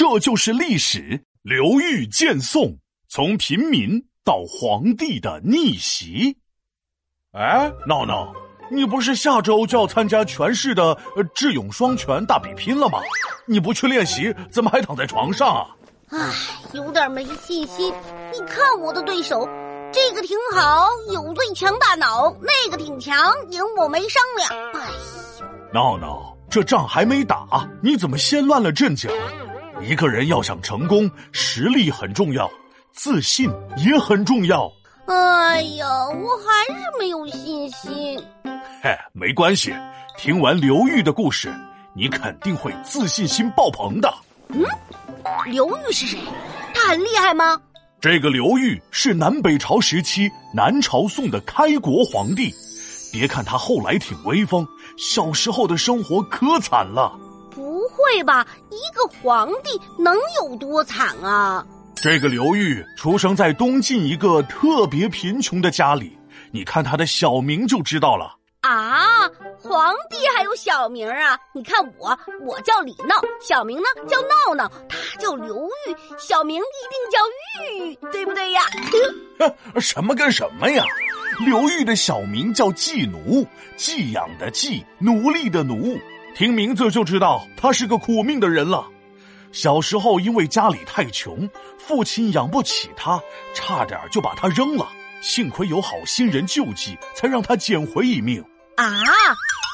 这就是历史。刘裕建宋，从平民到皇帝的逆袭。哎，闹闹，你不是下周就要参加全市的智勇双全大比拼了吗？你不去练习，怎么还躺在床上啊？唉，有点没信心。你看我的对手，这个挺好，有最强大脑；那个挺强，赢我没商量。哎呀，闹闹，这仗还没打，你怎么先乱了阵脚？一个人要想成功，实力很重要，自信也很重要。哎呀，我还是没有信心。嘿，没关系，听完刘裕的故事，你肯定会自信心爆棚的。嗯，刘玉是谁？他很厉害吗？这个刘裕是南北朝时期南朝宋的开国皇帝。别看他后来挺威风，小时候的生活可惨了。不会吧！一个皇帝能有多惨啊？这个刘裕出生在东晋一个特别贫穷的家里，你看他的小名就知道了。啊，皇帝还有小名啊？你看我，我叫李闹，小名呢叫闹闹，他叫刘裕，小名一定叫玉，对不对呀？什么跟什么呀？刘裕的小名叫季奴，寄养的寄，奴隶的奴。听名字就知道他是个苦命的人了。小时候因为家里太穷，父亲养不起他，差点就把他扔了。幸亏有好心人救济，才让他捡回一命。啊，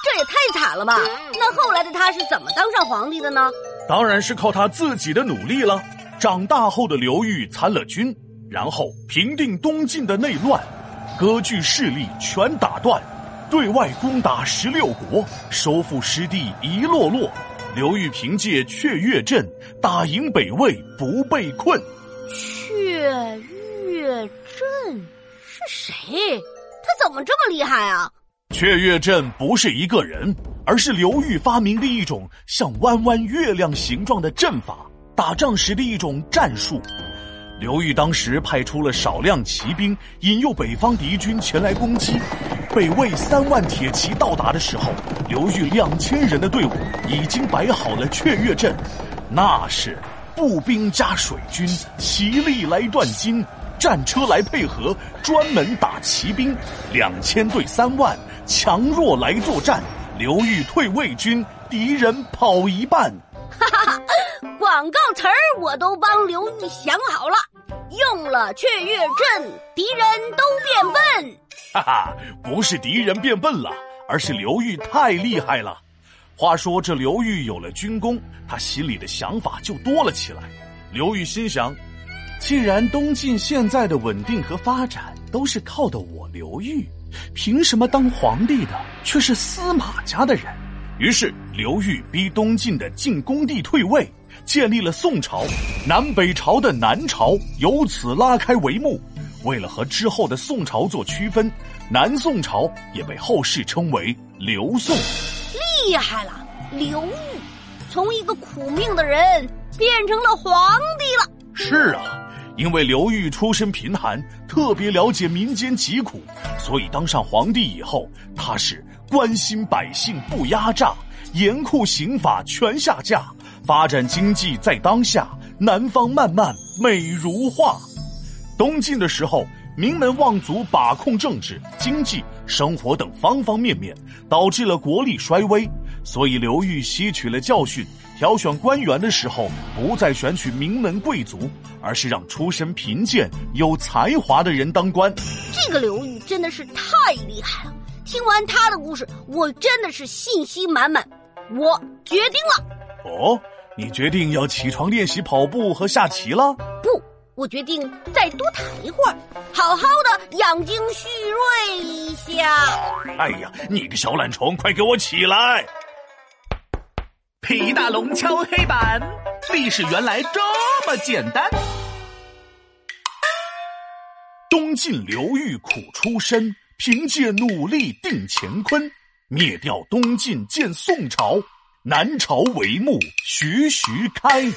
这也太惨了吧！那后来的他是怎么当上皇帝的呢？当然是靠他自己的努力了。长大后的刘裕参了军，然后平定东晋的内乱，割据势力全打断。对外攻打十六国，收复失地一落落。刘裕凭借雀跃阵打赢北魏，不被困。雀跃阵是谁？他怎么这么厉害啊？雀跃阵不是一个人，而是刘裕发明的一种像弯弯月亮形状的阵法，打仗时的一种战术。刘裕当时派出了少量骑兵，引诱北方敌军前来攻击。北魏三万铁骑到达的时候，刘裕两千人的队伍已经摆好了雀跃阵，那是步兵加水军，骑力来断金，战车来配合，专门打骑兵。两千对三万，强弱来作战。刘裕退魏军，敌人跑一半。哈哈哈，广告词儿我都帮刘裕想好了，用了雀跃阵，敌人都变笨。哈哈，不是敌人变笨了，而是刘裕太厉害了。话说这刘裕有了军功，他心里的想法就多了起来。刘裕心想，既然东晋现在的稳定和发展都是靠的我刘裕，凭什么当皇帝的却是司马家的人？于是刘裕逼东晋的晋恭帝退位，建立了宋朝，南北朝的南朝由此拉开帷幕。为了和之后的宋朝做区分，南宋朝也被后世称为刘宋。厉害了，刘裕从一个苦命的人变成了皇帝了。是啊，因为刘裕出身贫寒，特别了解民间疾苦，所以当上皇帝以后，他是关心百姓不压榨，严酷刑法全下架，发展经济在当下，南方慢慢美如画。东晋的时候，名门望族把控政治、经济、生活等方方面面，导致了国力衰微。所以刘裕吸取了教训，挑选官员的时候，不再选取名门贵族，而是让出身贫贱、有才华的人当官。这个刘裕真的是太厉害了！听完他的故事，我真的是信心满满。我决定了。哦，你决定要起床练习跑步和下棋了？我决定再多躺一会儿，好好的养精蓄锐一下。哎呀，你个小懒虫，快给我起来！皮大龙敲黑板，历史原来这么简单。东晋刘裕苦出身，凭借努力定乾坤，灭掉东晋建宋朝，南朝帷幕徐徐开。